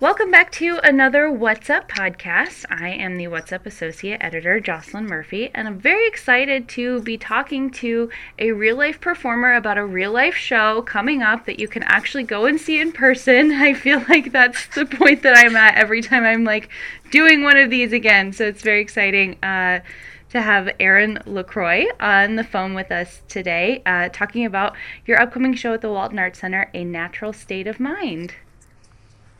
Welcome back to another What's Up podcast. I am the What's Up Associate Editor, Jocelyn Murphy, and I'm very excited to be talking to a real life performer about a real life show coming up that you can actually go and see in person. I feel like that's the point that I'm at every time I'm like doing one of these again, so it's very exciting. Uh, to have Eryn LeCroy on the phone with us today, uh, talking about your upcoming show at the Walton Arts Center, A Natural State of Mind.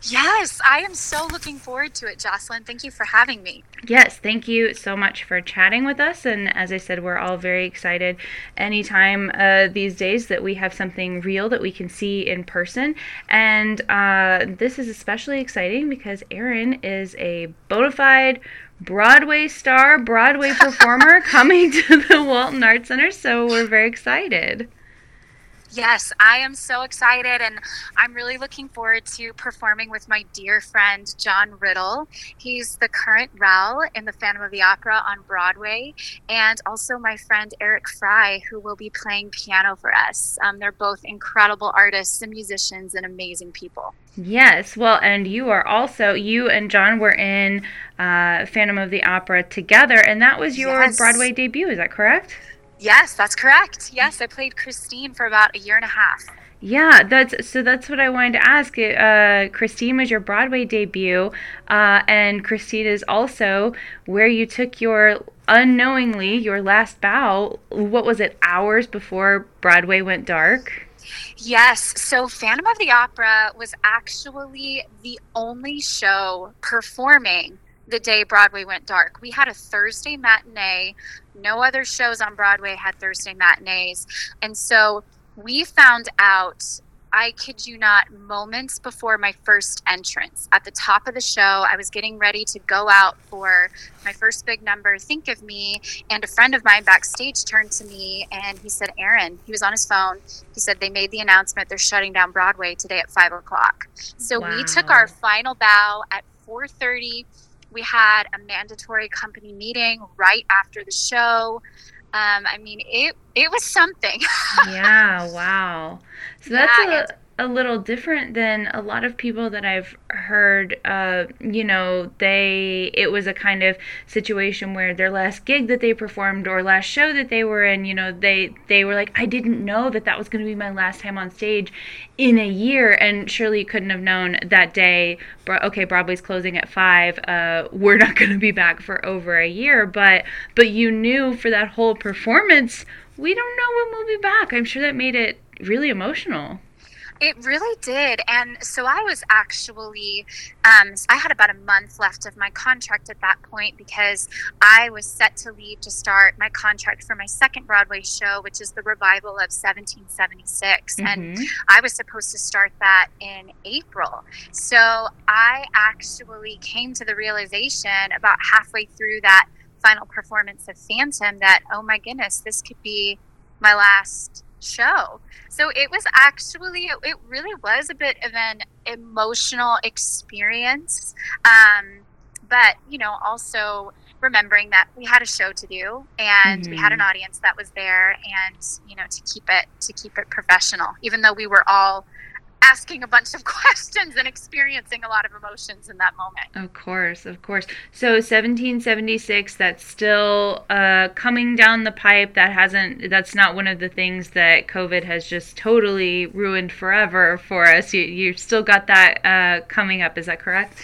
Yes, I am so looking forward to it, Jocelyn. Thank you for having me. Yes, thank you so much for chatting with us. And as I said, we're all very excited anytime uh, these days that we have something real that we can see in person. And uh, this is especially exciting because Eryn is a bona fide Broadway star, Broadway performer coming to the Walton Arts Center. So we're very excited. Yes, I am so excited, and I'm really looking forward to performing with my dear friend John Riddle. He's the current Raoul in the Phantom of the Opera on Broadway, and also my friend Eric Fry, who will be playing piano for us. Um, they're both incredible artists and musicians and amazing people. Yes, well, and you are also you and John were in uh, Phantom of the Opera together, and that was your yes. Broadway debut. Is that correct? Yes, that's correct. Yes, I played Christine for about a year and a half. Yeah, that's so. That's what I wanted to ask. Uh, Christine was your Broadway debut, uh, and Christine is also where you took your unknowingly your last bow. What was it? Hours before Broadway went dark. Yes. So Phantom of the Opera was actually the only show performing the day Broadway went dark. We had a Thursday matinee. No other shows on Broadway had Thursday matinees. And so we found out, I kid you not, moments before my first entrance. At the top of the show, I was getting ready to go out for my first big number, Think of Me. And a friend of mine backstage turned to me and he said, Eryn, he was on his phone. He said, they made the announcement they're shutting down Broadway today at five o'clock. So wow. we took our final bow at 430 we had a mandatory company meeting right after the show. Um, I mean, it it was something. yeah, wow. So that's yeah, a a little different than a lot of people that I've heard. Uh, you know, they it was a kind of situation where their last gig that they performed or last show that they were in, you know, they they were like, I didn't know that that was going to be my last time on stage in a year, and surely you couldn't have known that day. Okay, Broadway's closing at five. Uh, we're not going to be back for over a year, but but you knew for that whole performance. We don't know when we'll be back. I'm sure that made it really emotional. It really did. And so I was actually, um, I had about a month left of my contract at that point because I was set to leave to start my contract for my second Broadway show, which is the revival of 1776. Mm-hmm. And I was supposed to start that in April. So I actually came to the realization about halfway through that final performance of Phantom that, oh my goodness, this could be my last show. So it was actually, it really was a bit of an emotional experience. Um, but, you know, also remembering that we had a show to do and mm-hmm. we had an mm-hmm. audience that was there and, you know, to keep it, to keep it professional, even though we were all asking a bunch of questions and experiencing a lot of emotions in that moment. Of course, of course. So 1776, that's still uh, coming down the pipe. That hasn't. That's not one of the things that COVID has just totally ruined forever for us. You you still got that uh, coming up. Is that correct?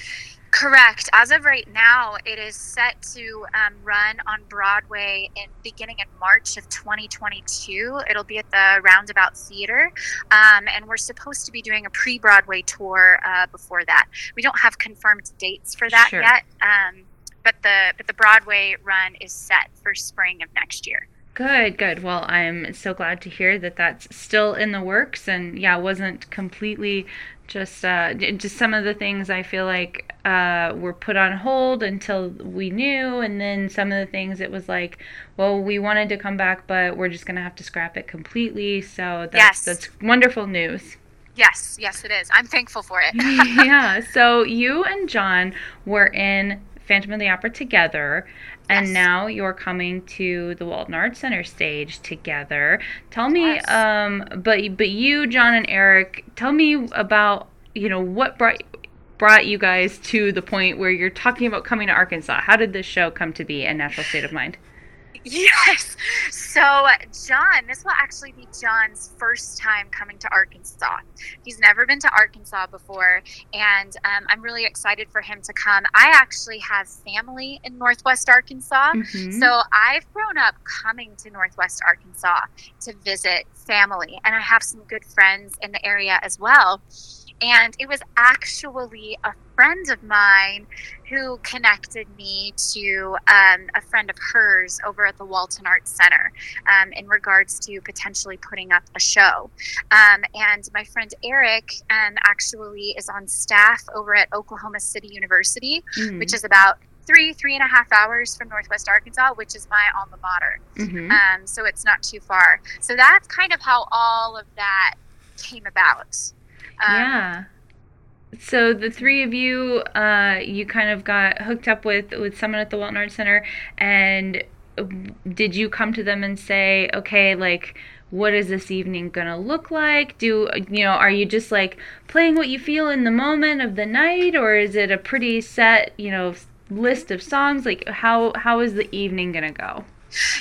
Correct. As of right now, it is set to um, run on Broadway in beginning in March of 2022. It'll be at the Roundabout Theater, um, and we're supposed to be doing a pre-Broadway tour uh, before that. We don't have confirmed dates for that sure. yet, um, but the but the Broadway run is set for spring of next year. Good, good. Well, I'm so glad to hear that that's still in the works, and yeah, wasn't completely just uh, just some of the things I feel like uh, were put on hold until we knew, and then some of the things it was like, well, we wanted to come back, but we're just gonna have to scrap it completely. So that's yes. that's wonderful news. Yes, yes, it is. I'm thankful for it. yeah. So you and John were in Phantom of the Opera together, and yes. now you're coming to the Walton Arts Center stage together. Tell me, yes. um, but but you, John, and Eric, tell me about you know what brought brought you guys to the point where you're talking about coming to Arkansas? How did this show come to be, A Natural State of Mind? Yes. So, John, this will actually be John's first time coming to Arkansas. He's never been to Arkansas before, and um, I'm really excited for him to come. I actually have family in Northwest Arkansas. Mm-hmm. So, I've grown up coming to Northwest Arkansas to visit family, and I have some good friends in the area as well. And it was actually a friend of mine who connected me to um, a friend of hers over at the Walton Arts Center um, in regards to potentially putting up a show. Um, and my friend Eric um, actually is on staff over at Oklahoma City University, mm. which is about three three and a half hours from northwest arkansas which is my alma mater mm-hmm. um, so it's not too far so that's kind of how all of that came about um, yeah. So the three of you, uh, you kind of got hooked up with with someone at the Walton Arts Center, and did you come to them and say, okay, like what is this evening to look like? Do you know are you just like playing what you feel in the moment of the night or is it a pretty set you know list of songs? Like how how is the evening to go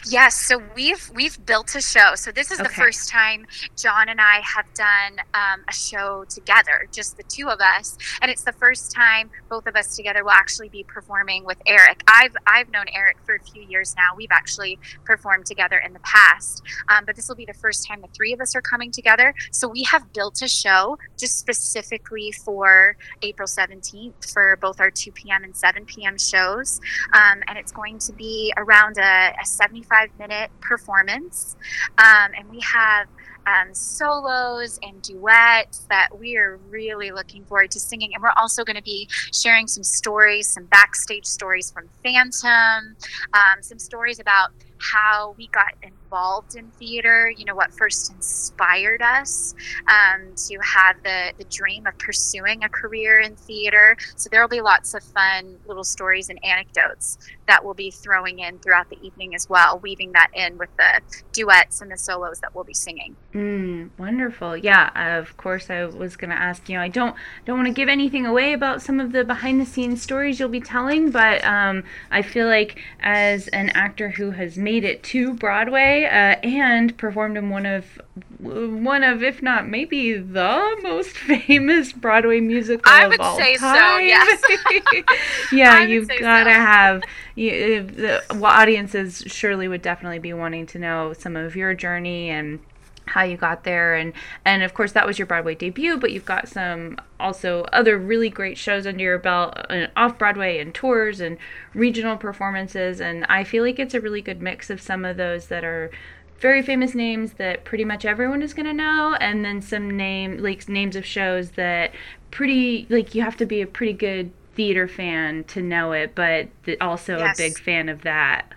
Yes, so we've we've built a show. So this is okay. the first time John and I have done um, a show together, just the two of us, and it's the first time both of us together will actually be performing with Eric. I've I've known Eric for a few years now. We've actually performed together in the past, um, but this will be the first time the three of us are coming together. So we have built a show just specifically for April seventeenth for both our two p.m. and seven p.m. shows, um, and it's going to be around a, a 75 minute performance. Um, and we have um, solos and duets that we are really looking forward to singing. And we're also going to be sharing some stories, some backstage stories from Phantom, um, some stories about how we got involved in theater, you know, what first inspired us um, to have the, the dream of pursuing a career in theater. So there will be lots of fun little stories and anecdotes that we'll be throwing in throughout the evening as well, weaving that in with the duets and the solos that we'll be singing. Mm, wonderful. Yeah, of course I was going to ask, you know, I don't don't want to give anything away about some of the behind the scenes stories you'll be telling, but um, I feel like as an actor who has made it to Broadway uh, and performed in one of one of, if not maybe the most famous Broadway musical I of all say time. So, yes. yeah, you've got to so. have you, the well, audiences surely would definitely be wanting to know some of your journey and how you got there. And and of course that was your broadway debut but you've got some also other really great shows under your belt and off broadway and tours and regional performances. And i feel like it's a really good mix of some of those that are very famous names that pretty much everyone is going to know and then some name like names of shows that pretty like you have to be a pretty good theater fan to know it but also yes. a big fan of that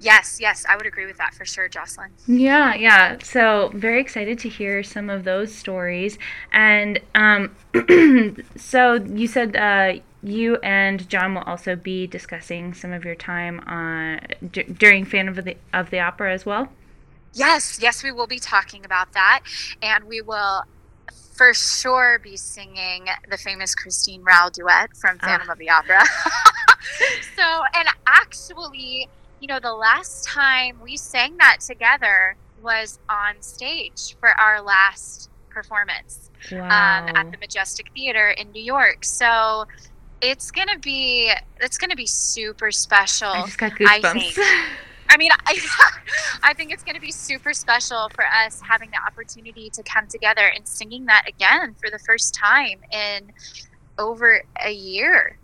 Yes, yes, I would agree with that for sure, Jocelyn. Yeah, yeah. So very excited to hear some of those stories. And um, so you said uh, you and John will also be discussing some of your time on d- during Phantom of the of the Opera as well. Yes, yes, we will be talking about that, and we will for sure be singing the famous Christine Raoul duet from. Phantom ah. of the Opera. so, and actually you know, the last time we sang that together was on stage for our last performance wow. um, at the Majestic Theater in New York. So it's gonna be it's gonna be super special. I just got goosebumps. I think. I mean, I, I think it's going to be super special for us having the opportunity to come together and singing that again for the first time in over a year.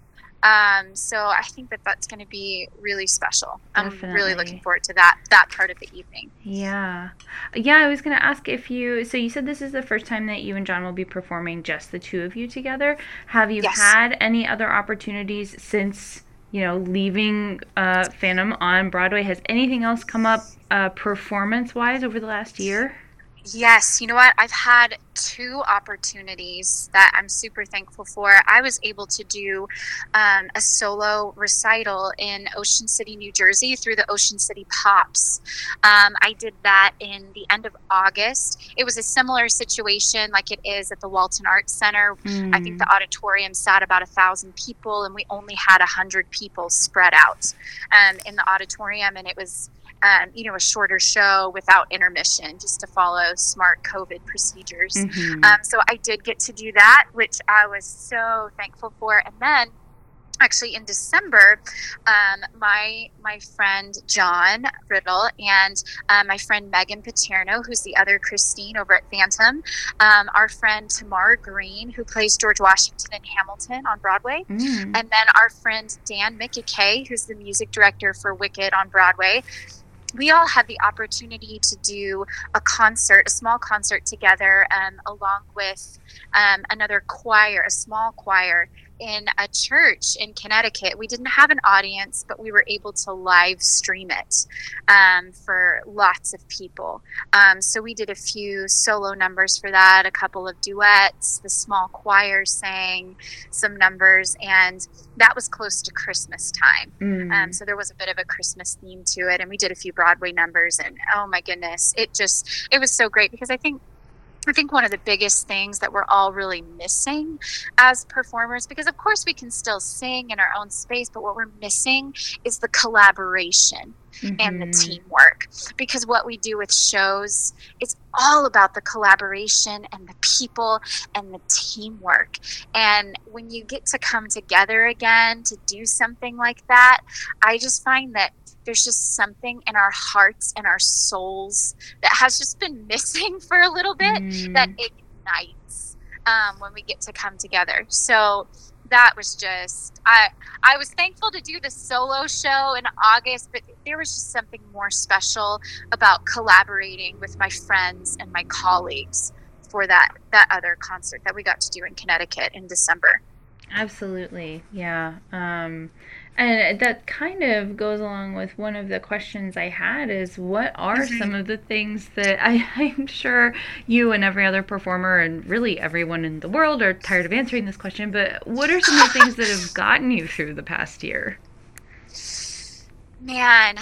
Um, so I think that that's going to be really special. Definitely. I'm really looking forward to that that part of the evening. Yeah, yeah. I was going to ask if you. So you said this is the first time that you and John will be performing just the two of you together. Have you yes. had any other opportunities since? You know, leaving uh, Phantom on Broadway. Has anything else come up uh, performance wise over the last year? Yes, you know what? I've had two opportunities that I'm super thankful for. I was able to do um, a solo recital in Ocean City, New Jersey through the Ocean City Pops. Um, I did that in the end of August. It was a similar situation like it is at the Walton Arts Center. Mm. I think the auditorium sat about a thousand people, and we only had a hundred people spread out um, in the auditorium, and it was um, you know, a shorter show without intermission, just to follow smart COVID procedures. Mm-hmm. Um, so I did get to do that, which I was so thankful for. And then actually in December, um, my my friend John Riddle and uh, my friend Meghan Picerno, who's the other Christine over at Phantom, um, our friend Tamar Greene, who plays George Washington in Hamilton on Broadway, mm. and then our friend Dan McKay, who's the music director for Wicked on Broadway we all had the opportunity to do a concert, a small concert together, um, along with um, another choir, a small choir in a church in Connecticut. We didn't have an audience, but we were able to live stream it um, for lots of people. Um, so we did a few solo numbers for that, a couple of duets. The small choir sang some numbers, and that was close to Christmas time. Mm. Um, so there was a bit of a Christmas theme to it, and we did a few Broadway numbers. And oh my goodness, it just it was so great because I think I think one of the biggest things that we're all really missing as performers, because of course we can still sing in our own space, but what we're missing is the collaboration mm-hmm. and the mm-hmm. teamwork. Because what we do with shows is all about the collaboration and the people and the teamwork. And when you get to come together again to do something like that, I just find that there's just something in our hearts and our souls that has just been missing for a little bit mm. that ignites um, when we get to come together. So that was just I I was thankful to do the solo show in August, but there was just something more special about collaborating with my friends and my colleagues for that that other concert that we got to do in Connecticut in December. Absolutely. Yeah. Um and that kind of goes along with one of the questions I had is what are some of the things that I, I'm sure you and every other performer and really everyone in the world are tired of answering this question, but what are some of the things that have gotten you through the past year? Man,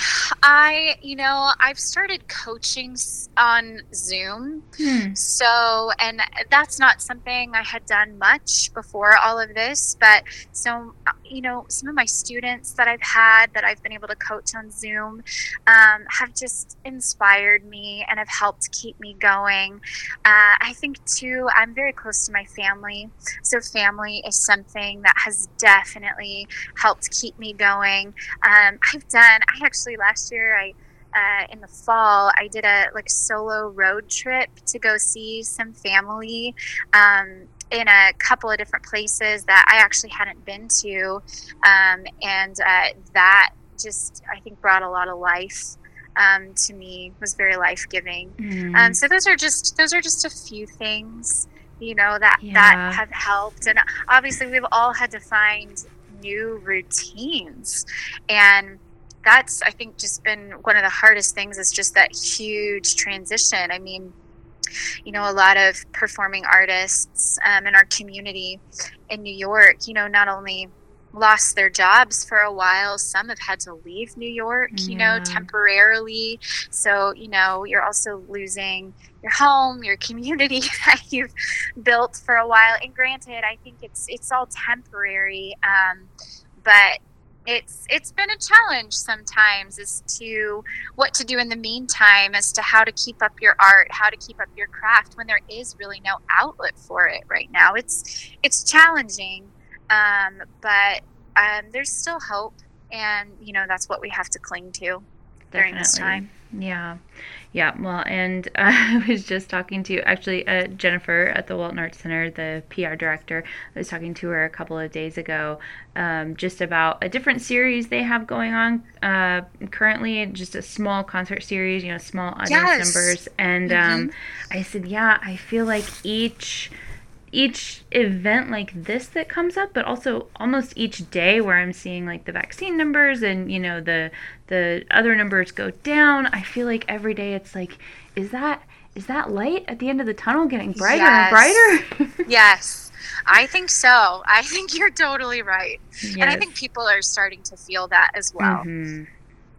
I, you know, I've started coaching on Zoom. Hmm. So, and that's not something I had done much before all of this. But so, you know, some of my students that I've had that I've been able to coach on Zoom um, have just inspired me and have helped keep me going. Uh, I think, too, I'm very close to my family. So, family is something that has definitely helped keep me going. Um, I've done I actually last year I uh, in the fall I did a like solo road trip to go see some family um, in a couple of different places that I actually hadn't been to, um, and uh, that just I think brought a lot of life um, to me. Was very life giving. Mm. Um, so those are just those are just a few things you know that yeah. that have helped, and obviously we've all had to find new routines and that's I think just been one of the hardest things is just that huge transition. I mean, you know, a lot of performing artists um, in our community in New York, you know, not only lost their jobs for a while, some have had to leave New York, you know, temporarily. So, you know, you're also losing your home, your community that you've built for a while. And granted, I think it's it's all temporary. Um, but it's it's been a challenge sometimes as to what to do in the meantime as to how to keep up your art how to keep up your craft when there is really no outlet for it right now. It's it's challenging um, but um, there's still hope and you know that's what we have to cling to during this time. Yeah yeah, well, and I was just talking to actually uh, Jennifer at the Walton Arts Center, the PR director. I was talking to her a couple of days ago um, just about a different series they have going on uh, currently, just a small concert series, you know, small audience yes. numbers. And mm-hmm. um, I said, yeah, I feel like each each event like this that comes up but also almost each day where i'm seeing like the vaccine numbers and you know the the other numbers go down i feel like every day it's like is that is that light at the end of the tunnel getting brighter yes. and brighter? yes. I think so. I think you're totally right. Yes. And I think people are starting to feel that as well. Mm-hmm.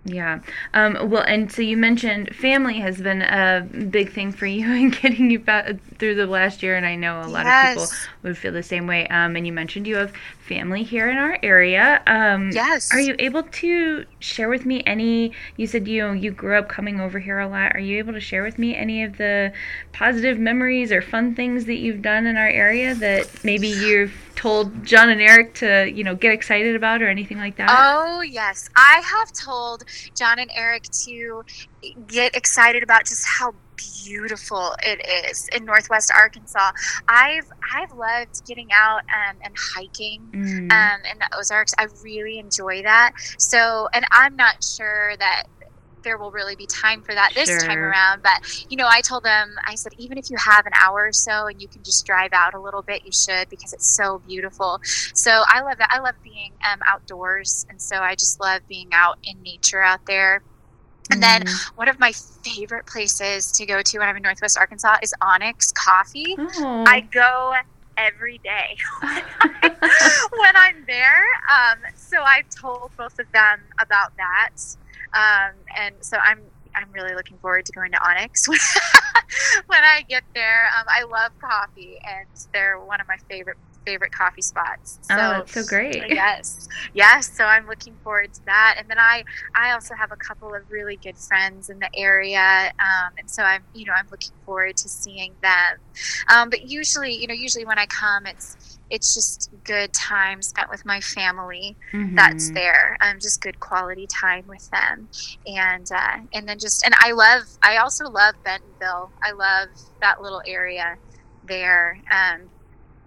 Yeah. Um, well, and so you mentioned family has been a big thing for you in getting you back through the last year, and I know a lot yes. of people would feel the same way. Um, and you mentioned you have family here in our area. Um, yes. Are you able to share with me any? You said you you grew up coming over here a lot. Are you able to share with me any of the positive memories or fun things that you've done in our area that maybe you've told John and Eric to you know get excited about or anything like that? Oh yes, I have told John and Eric to get excited about just how beautiful it is in Northwest Arkansas. I've I've loved getting out um, and hiking mm. um, in the Ozarks. I really enjoy that. So, and I'm not sure that there will really be time for that this sure. time around. But you know, I told them, I said, even if you have an hour or so and you can just drive out a little bit, you should because it's so beautiful. So I love that. I love being um, outdoors, and so I just love being out in nature out there. And then mm. one of my favorite places to go to when I'm in Northwest Arkansas is Onyx Coffee. Oh. I go every day when I'm there. Um, so I've told both of them about that. Um, and so I'm I'm really looking forward to going to Onyx when I get there. Um, I love coffee, and they're one of my favorite favorite coffee spots. So, oh, that's so great. Yes, yes. So I'm looking forward to that. And then I, I also have a couple of really good friends in the area, um, and so I'm, you know, I'm looking forward to seeing them. Um, but usually, you know, usually when I come, it's it's just good time spent with my family mm-hmm. that's there um, just good quality time with them and uh, and then just and i love i also love bentonville i love that little area there um,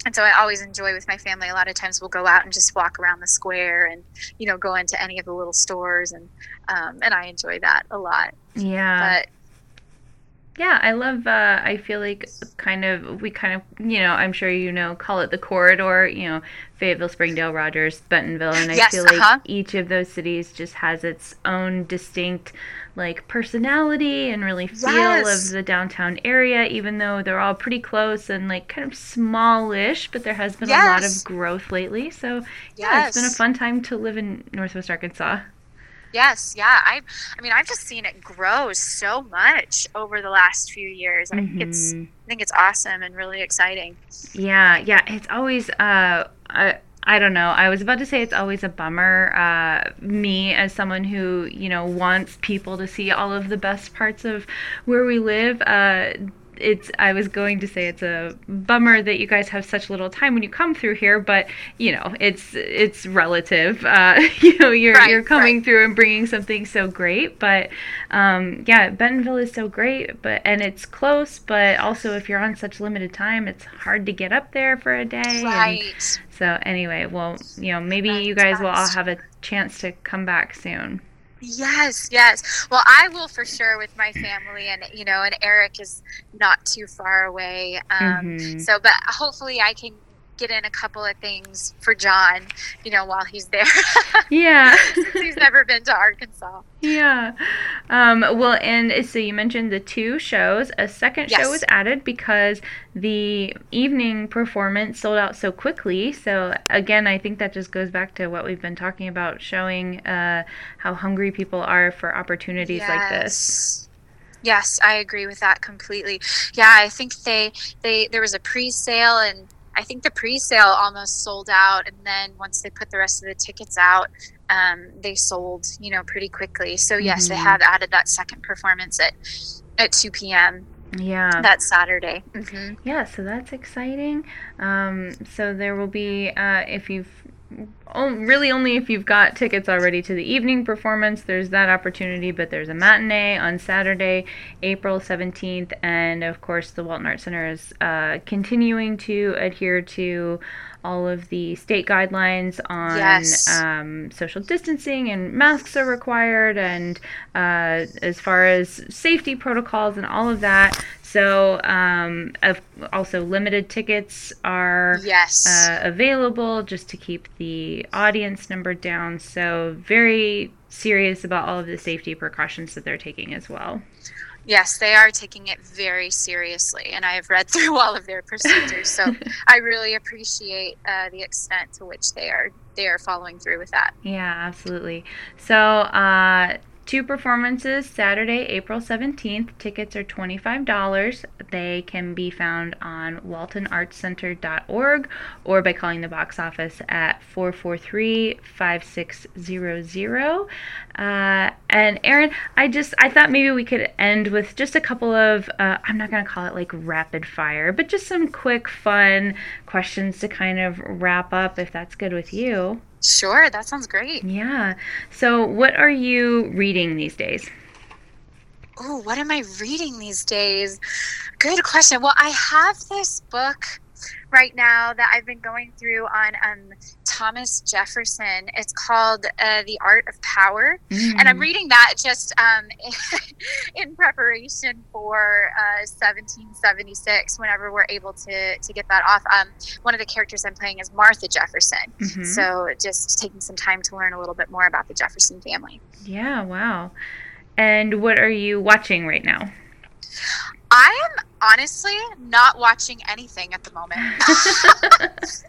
and so I always enjoy with my family. A lot of times we'll go out and just walk around the square and you know go into any of the little stores and um, and I enjoy that a lot. Yeah. But yeah, I love. Uh, I feel like kind of we kind of you know I'm sure you know call it the corridor. You know Fayetteville, Springdale, Rogers, Bentonville, and I yes, feel like uh-huh. each of those cities just has its own distinct like personality and really feel yes. of the downtown area. Even though they're all pretty close and like kind of smallish, but there has been yes. a lot of growth lately. So yeah, it's been a fun time to live in Northwest Arkansas. Yes, yeah. I I mean, I've just seen it grow so much over the last few years. I mm-hmm. think it's mm-hmm. I think it's awesome and really exciting. Yeah, yeah. It's always uh I I don't know. I was about to say it's always a bummer. Uh, me, as someone who, you know, wants people to see all of the best parts of where we live, uh, it's I was going to say it's a bummer that you guys have such little time when you come through here, but you know it's it's relative. Uh, you know you're right, you're coming right. through and bringing something so great, but um, yeah, Bentonville is so great, but and it's close, but also if you're on such limited time, it's hard to get up there for a day. Right. So anyway, well you know maybe That's you guys will all have a chance to come back soon. Yes, yes. Well, I will for sure with my family, and you know, and Eric is not too far away. Um, mm-hmm. So, but hopefully, I can get in a couple of things for John, you know, while he's there. yeah. he's never been to Arkansas. Yeah. Um, well, and so you mentioned the two shows. A second yes. show was added because the evening performance sold out so quickly. So, again, I think that just goes back to what we've been talking about showing uh, how hungry people are for opportunities yes. like this. Yes, I agree with that completely. Yeah, I think they they there was a pre-sale and I think the pre-sale almost sold out, and then once they put the rest of the tickets out, um, they sold, you know, pretty quickly. So yes, mm-hmm. they have added that second performance at at 2 p.m. Yeah, that Saturday. Mm-hmm. Yeah, so that's exciting. Um, so there will be, uh, if you've really only if you've got tickets already to the evening performance. There's that opportunity but there's a matinee on saturday april 17th and of course the walton art center is uh, continuing to adhere to all of the state guidelines on yes. um, social distancing and masks are required and uh, as far as safety protocols and all of that so, um, also limited tickets are yes. uh, available just to keep the audience number down. So, very serious about all of the safety precautions that they're taking as well. Yes, they are taking it very seriously, and I have read through all of their procedures. So I really appreciate uh, the extent to which they are they are following through with that. Yeah, absolutely. So uh, Two performances Saturday, April 17th. Tickets are $25. They can be found on waltonartscenter.org or by calling the box office at 443 5600. Uh, and Eryn, I just I thought maybe we could end with just a couple of uh, I'm not gonna call it like rapid fire, but just some quick fun questions to kind of wrap up if that's good with you. Sure, that sounds great. Yeah. So, what are you reading these days? Oh, what am I reading these days? Good question. Well, I have this book right now that I've been going through on um, Thomas Jefferson. It's called uh, The Art of Power. Mm. And I'm mm. reading that just um, in preparation for uh, 1776, whenever we're able to, to get that off. Um, one of the characters I'm playing is Martha Jefferson. Mm-hmm. So just taking some time to learn a little bit more about the Jefferson family. Yeah, wow. And what are you watching right now? I am honestly not watching anything at the moment.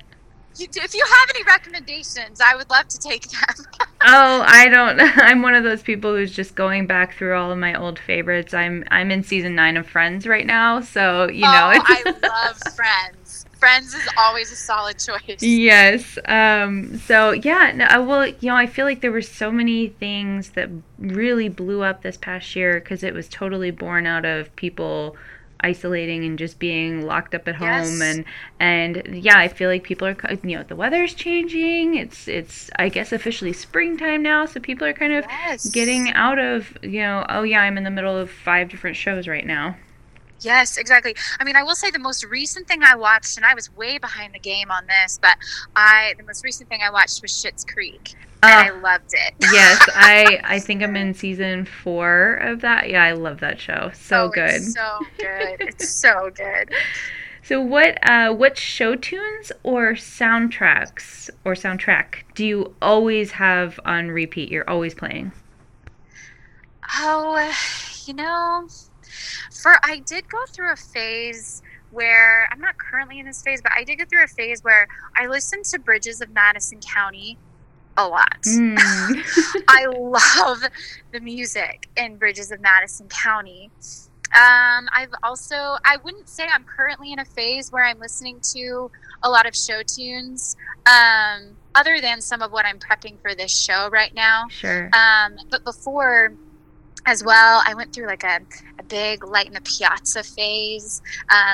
if you have any recommendations, I would love to take them. oh, I don't. I'm one of those people who's just going back through all of my old favorites. I'm I'm in season nine of Friends right now, so you know. Oh, I love Friends. Friends is always a solid choice. Yes. Um, so yeah. No, well, you know, I feel like there were so many things that really blew up this past year because it was totally born out of people isolating and just being locked up at home yes. and and yeah i feel like people are you know the weather's changing it's it's i guess officially springtime now so people are kind of yes. getting out of you know oh yeah i'm in the middle of five different shows right now Yes, exactly. I mean, I will say the most recent thing I watched, and I was way behind the game on this, but I the most recent thing I watched was Schitt's Creek, and uh, I loved it. yes, I I think I'm in season four of that. Yeah, I love that show. So oh, good. so good. it's so good. So what uh, what show tunes or soundtracks or soundtrack do you always have on repeat? You're always playing. Oh, you know, for I did go through a phase where I'm not currently in this phase, but I did go through a phase where I listened to Bridges of Madison County a lot. Mm. I love the music in Bridges of Madison County. Um, I've also, I wouldn't say I'm currently in a phase where I'm listening to a lot of show tunes, um, other than some of what I'm prepping for this show right now. Sure. Um, but before, as well. I went through like a, a big Light in the Piazza phase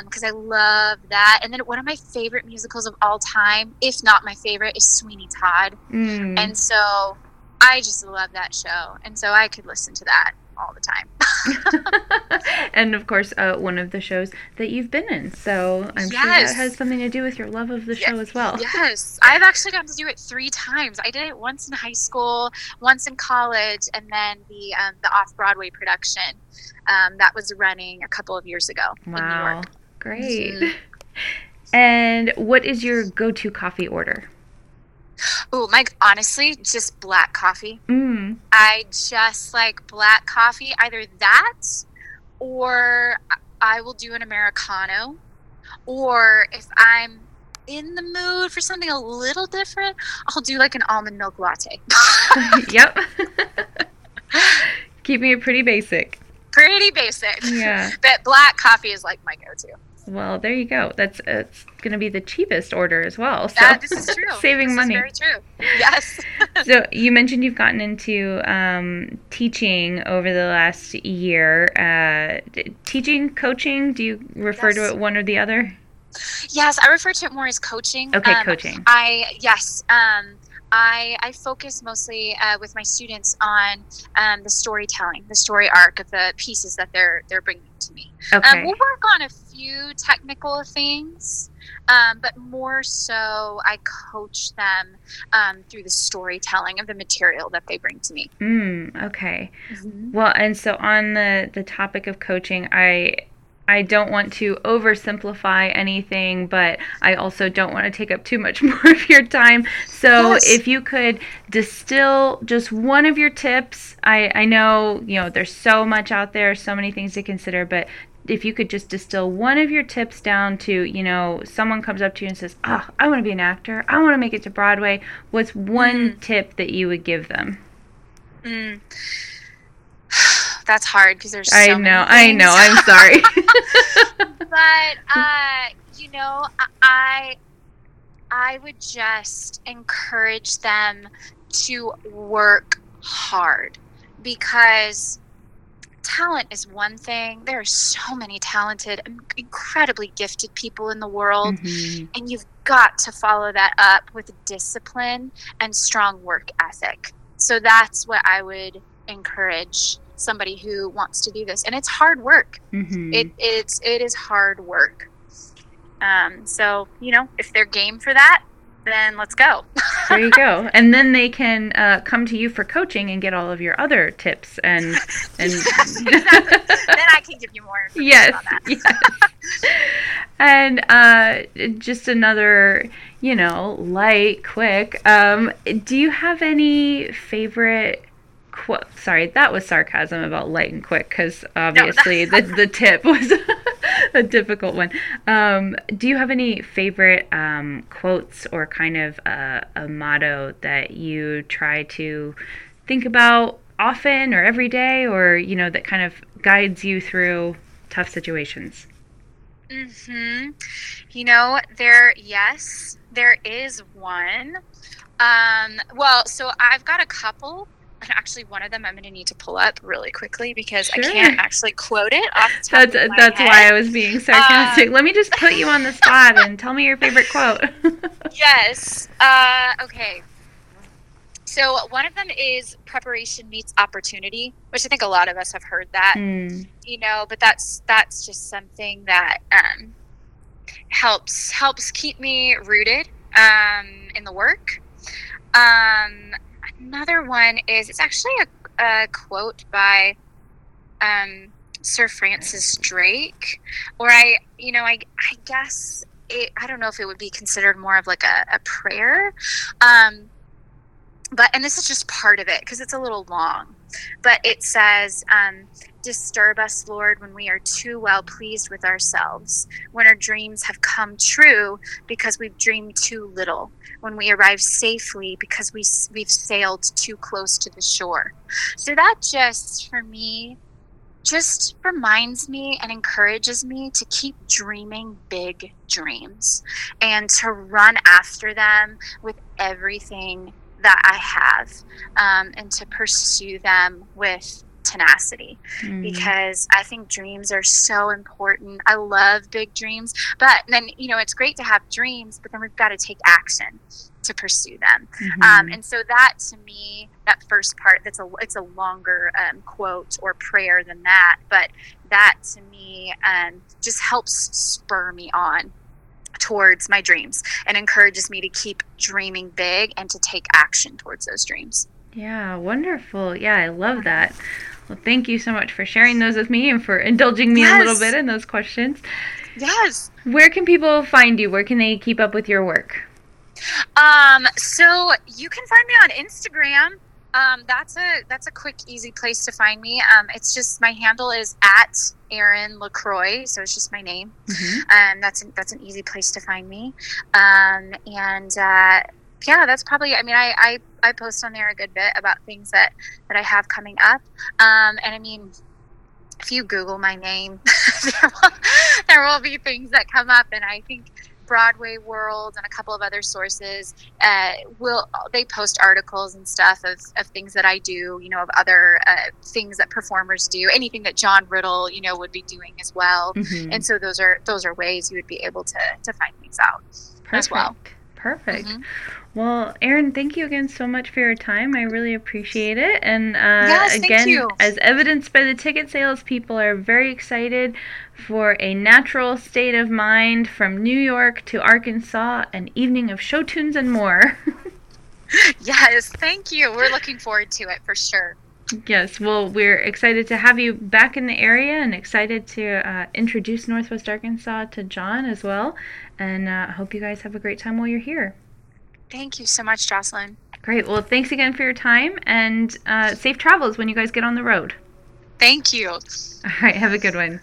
because um, I love that. And then one of my favorite musicals of all time, if not my favorite, is Sweeney Todd. Mm. And so I just love that show. And so I could listen to that all the time. and of course, uh, one of the shows that you've been in. So I'm yes. sure that has something to do with your love of the show as well. Yes, I've actually gotten to do it three times. I did it once in high school, once in college, and then the um, the off Broadway production um, that was running a couple of years ago wow. in New York. Great. Mm-hmm. And what is your go-to coffee order? Oh, Mike, honestly, just black coffee. Mm. I just like black coffee, either that or I will do an Americano. Or if I'm in the mood for something a little different, I'll do like an almond milk latte. yep. Keeping it pretty basic. Pretty basic. Yeah. But black coffee is like my go to. Well, there you go. That's it's going to be the cheapest order as well. So uh, this is true. saving this money. very true. Yes. so you mentioned you've gotten into um, teaching over the last year. Uh, teaching, coaching. Do you refer yes. to it one or the other? Yes, I refer to it more as coaching. Okay, um, coaching. I yes. Um, I, I focus mostly uh, with my students on um, the storytelling, the story arc of the pieces that they're they're bringing to me. Um, okay. Um, we'll work on a few technical things, um, but more so, I coach them um, through the storytelling of the material that they bring to me. Mm, okay. Mm-hmm. Well, and so on the the topic of coaching, I I don't want to oversimplify anything, but I also don't want to take up too much more of your time. So yes. if you could distill just one of your tips, I, I know, you know, there's so much out there, so many things to consider, but if you could just distill one of your tips down to, you know, someone comes up to you and says, Oh, I want to be an actor. I want to make it to Broadway. What's one mm. tip that you would give them? Mm. That's hard because there's so I know, I know. I'm sorry. but uh, you know, I I would just encourage them to work hard because talent is one thing. There are so many talented, incredibly gifted people in the world, mm-hmm. and you've got to follow that up with discipline and strong work ethic. So that's what I would encourage somebody who wants to do this, and it's hard work. Mm-hmm. It it's it is hard work. Um, so you know, if they're game for that, then let's go. there you go. And then they can uh, come to you for coaching and get all of your other tips and and exactly. then I can give you more yes, yes. and uh, just another, you know, light, quick. Um, do you have any favorite quote sorry that was sarcasm about light and quick because obviously no, the, the tip was a difficult one. Um, do you have any favorite um, quotes or kind of a, a motto that you try to think about often or every day or you know that kind of guides you through tough situations? Hmm you know there yes there is one. Um, well so i've got a couple and actually one of them I'm going to need to pull up really quickly because sure. I can't actually quote it off the top That's, that's head. why I was being sarcastic. Um, Let me just put you on the spot and tell me your favorite quote. yes. Uh, okay. So one of them is preparation meets opportunity, which I think a lot of us have heard that. Mm. You know, but that's that's just something that um, helps helps keep me rooted um, in the work. Um, another one is it's actually a, a quote by um, Sir Francis Drake, or I, you know, I, I guess it, I don't know if it would be considered more of like a, a prayer. Um, but, and this is just part of it because it's a little long, but it says, um, disturb us, Lord, when we are too well pleased with ourselves, when our dreams have come true because we've dreamed too little, when we arrive safely because we, we've sailed too close to the shore. So that just, for me, just reminds me and encourages me to keep dreaming big dreams and to run after them with everything that I have um, and to pursue them with tenacity mm. because I think dreams are so important. I love big dreams, but then, you know, it's great to have dreams, but then we've got to take action to pursue them. Mm-hmm. Um, and so that to me, that first part, that's a, it's a longer um, quote or prayer than that, but that to me um, just helps spur me on towards my dreams and encourages me to keep dreaming big and to take action towards those dreams. Yeah, wonderful. Yeah, I love that. Well, thank you so much for sharing those with me and for indulging me yes. a little bit in those questions. Yes. Where can people find you? Where can they keep up with your work? Um, so you can find me on Instagram. Um, that's a that's a quick, easy place to find me. Um, it's just my handle is at Eryn LeCroy, so it's just my name. Mm-hmm. Um, that's an, that's an easy place to find me. Um, and uh, yeah, that's probably. I mean, I, I I post on there a good bit about things that that I have coming up. Um, and I mean, if you Google my name, there, will, there will be things that come up, and I think Broadway World and a couple of other sources uh, will they post articles and stuff of, of things that I do, you know, of other uh, things that performers do, anything that John Riddle, you know, would be doing as well. Mm-hmm. And so those are those are ways you would be able to to find things out Perfect. as well. Perfect. Mm-hmm. Well, Eryn, thank you again so much for your time. I really appreciate it. And uh, yes, again, as evidenced by the ticket sales, people are very excited for a natural state of mind from New York to Arkansas, an evening of show tunes and more. yes, thank you. We're looking forward to it for sure. Yes, well, we're excited to have you back in the area and excited to uh, introduce Northwest Arkansas to John as well. And uh, hope you guys have a great time while you're here. Thank you so much, Jocelyn. Great. Well, thanks again for your time and uh, safe travels when you guys get on the road. Thank you. All right. Have a good one.